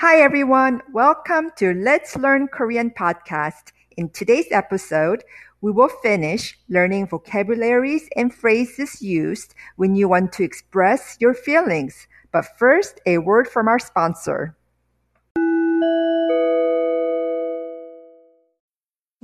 Hi everyone, welcome to Let's Learn Korean podcast. In today's episode, we will finish learning vocabularies and phrases used when you want to express your feelings. But first, a word from our sponsor.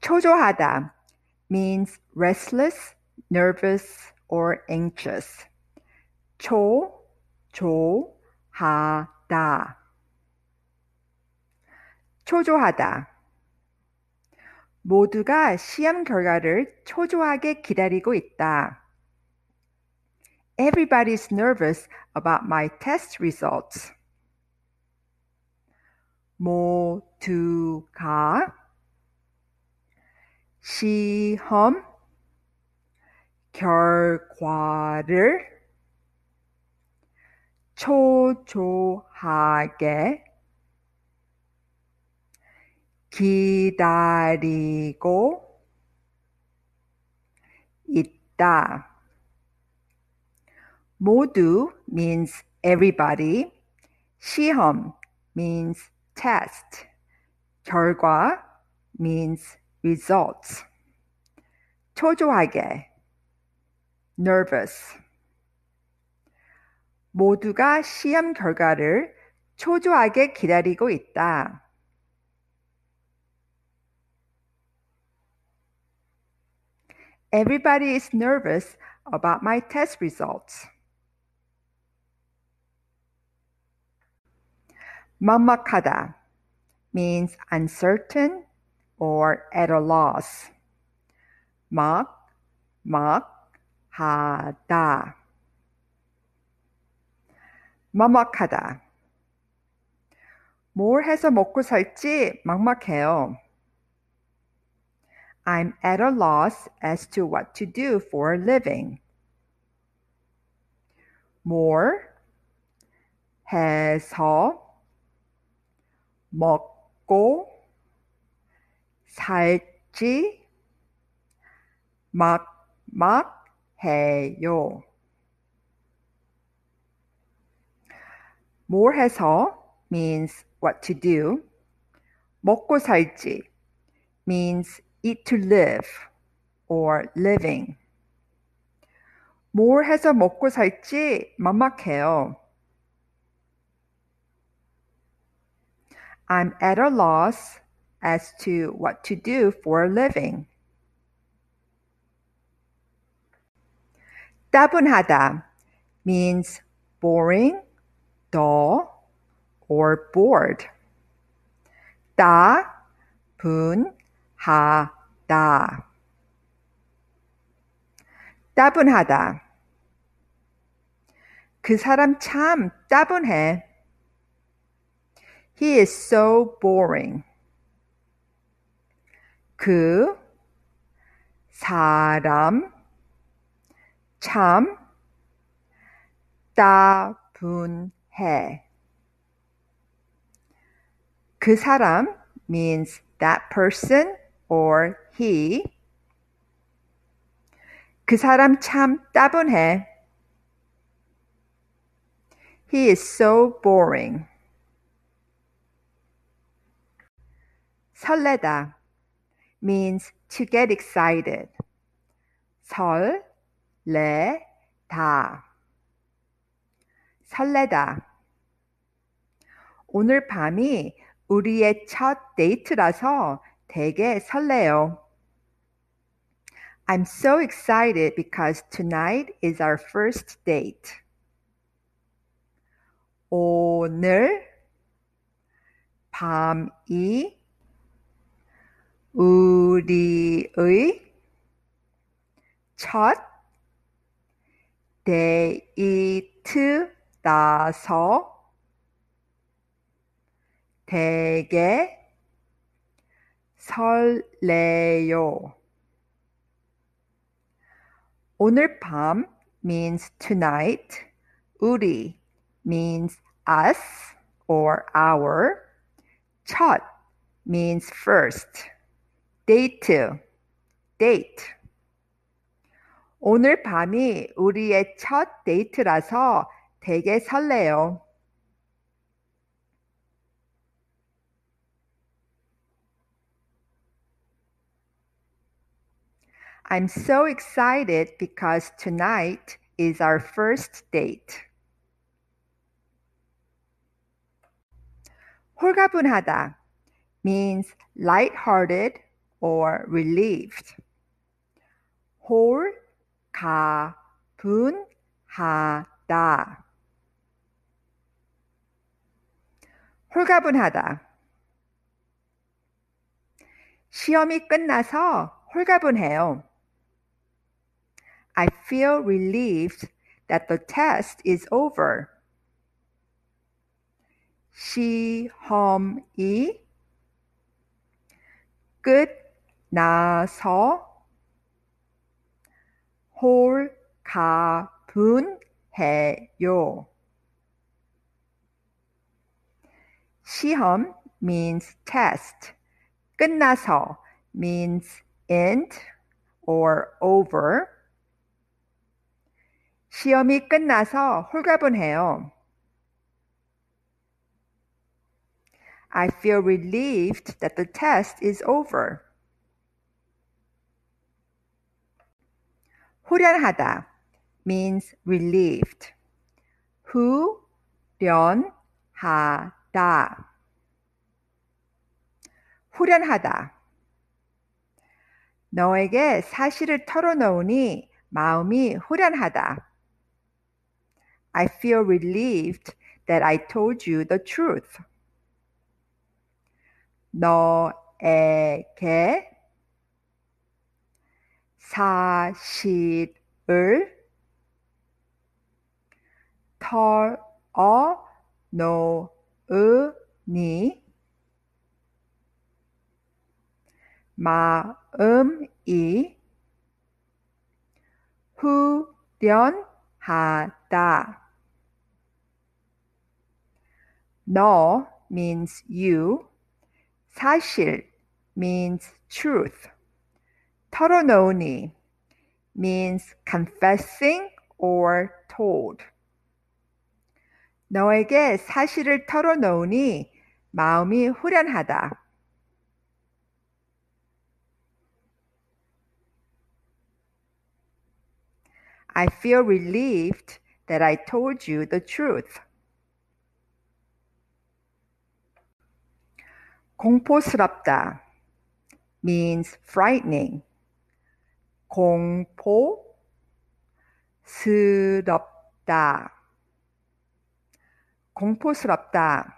초조하다 means restless, nervous, or anxious. 초, 조, 하 다. 초조하다. 모두가 시험 결과를 초조하게 기다리고 있다. Everybody's nervous about my test results. 모두가 시험 결과를 초조하게 기다리고 있다. 모두 means everybody. 시험 means test. 결과 means results. 초조하게 nervous. 모두가 시험 결과를 초조하게 기다리고 있다. Everybody is nervous about my test results. 막막하다 means uncertain or at a loss. 막, 막, 하다. 막막하다. 뭘 해서 먹고 살지 막막해요. I'm at a loss as to what to do for a living. 뭘 해서 먹고 살지 막막해요. 뭘 해서 means what to do. 먹고 살지 means eat to live or living. 뭘 해서 먹고 살지 막막해요. I'm at a loss as to what to do for a living. 따분하다 means boring, dull, or bored. 따, 분, 하다. 따분하다. 그 사람 참 따분해. He is so boring. 그 사람 참 따분해. 그 사람 means that person or he. 그 사람 참 따분해. He is so boring. 설레다 means to get excited. 설, 레, 다. 설레다. 오늘 밤이 우리의 첫 데이트라서 되게 설레요. I'm so excited because tonight is our first date. 오늘 밤이 우리의 첫 데이트라서 되게 설레요. 오늘 밤 means tonight. 우리 means us or our. 첫 means first. 데이트, date. 오늘 밤이 우리의 첫 데이트라서 되게 설레요. I'm so excited because tonight is our first date. 홀가분하다 means light-hearted or relieved. 홀, 가, 분, 하다. 홀가분하다. 시험이 끝나서 홀가분해요. I feel relieved that the test is over. 시험이 끝 나서 홀가분해요. 시험 means test. 끝나서 means end or over. 시험이 끝나서 홀가분해요. I feel relieved that the test is over. 후련하다 means relieved. 후련하다. 후련하다. 너에게 사실을 털어놓으니 마음이 후련하다. I feel relieved that I told you the truth. 너에게 사실을 털어 놓으니 마음이 후련하다. 너 means you. 사실 means truth. 털어놓으니 means confessing or told. 너에게 사실을 털어놓으니 마음이 후련하다. I feel relieved that I told you the truth. 공포스럽다 means frightening. 공포스럽다. 공포스럽다.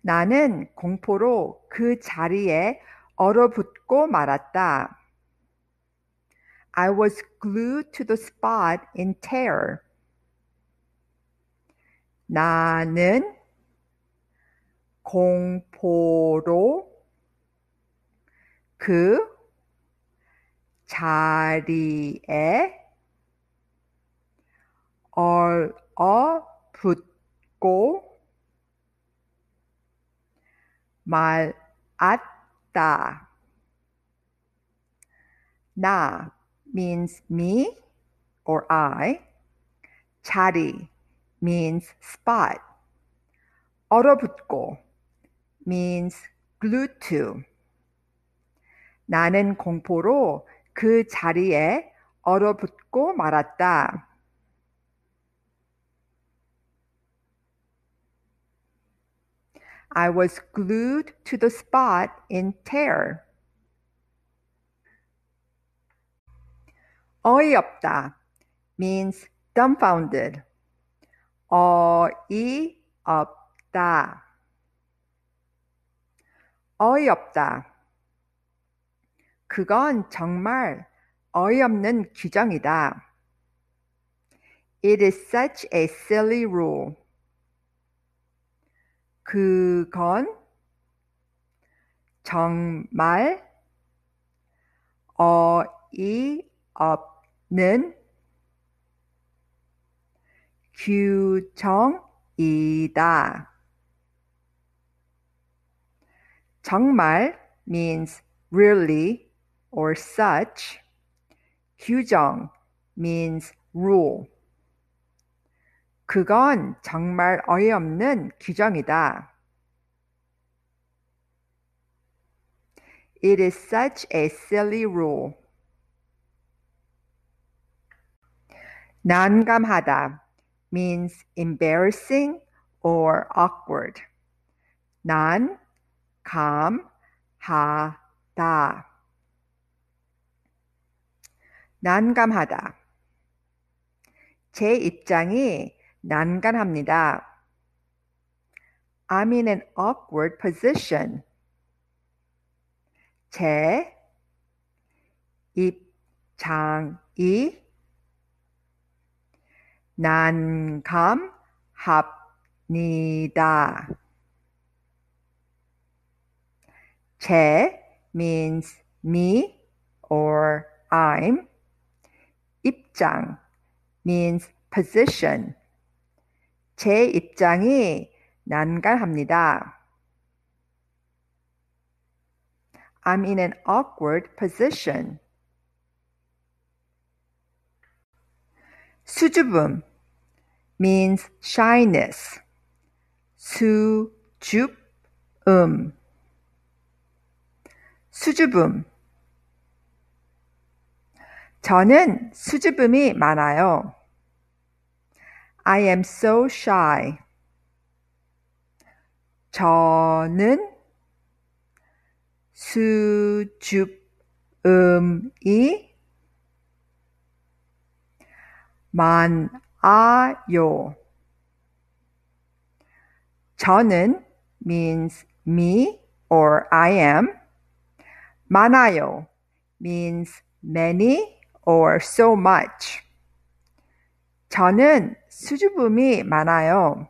나는 공포로 그 자리에 얼어붙고 말았다. I was glued to the spot in terror. 나는 공포로 그 자리에 얼어 붙고 말았다. 나 means me or I. 자리 means spot. 얼어붙고 means glued to. 나는 공포로 그 자리에 얼어붙고 말았다. I was glued to the spot in terror. 어이없다 means dumbfounded. 어이없다. 어이없다. 그건 정말 어이없는 규정이다. It is such a silly rule. 그건 정말 어이없는 규정이다. 정말 means really or such. 규정 means rule. 그건 정말 어이없는 규정이다. It is such a silly rule. 난감하다 means embarrassing or awkward. 난, 감, 하다. 난감하다. 제 입장이 난감합니다. I'm in an awkward position. 제 입장이 난감합니다. 제 means me or I'm. 입장 means position. 제 입장이 난감합니다. I'm in an awkward position. 수줍음 means shyness. 수줍음 수줍음 저는 수줍음이 많아요. I am so shy. 저는 수줍음이 많아요. 저는 means me or I am. 많아요 means many or so much. 저는 수줍음이 많아요.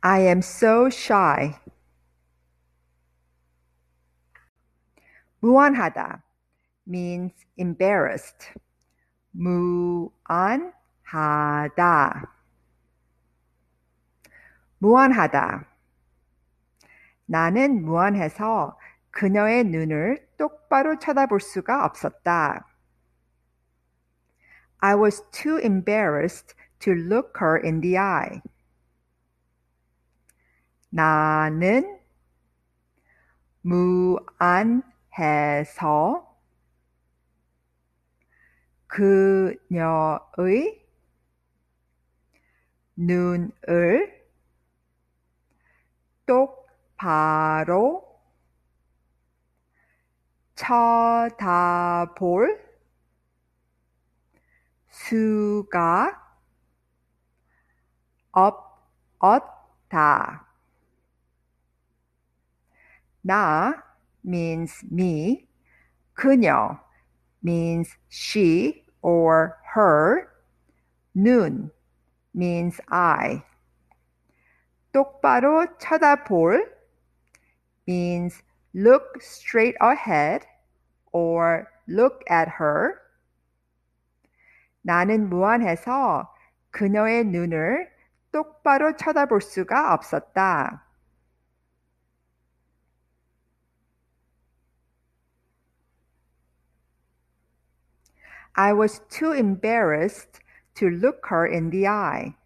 I am so shy. 무안하다 means embarrassed. 무안하다. 무안하다. 나는 무안해서 그녀의 눈을 똑바로 쳐다볼 수가 없었다. I was too embarrassed to look her in the eye. 나는 무안해서 그녀의 눈을 똑바로 쳐다볼 수가 없었다. 나 means me. 그녀 means she or her. 눈 means I. 똑바로 쳐다볼 means look straight ahead or look at her. 나는 무안해서 그녀의 눈을 똑바로 쳐다볼 수가 없었다. I was too embarrassed to look her in the eye.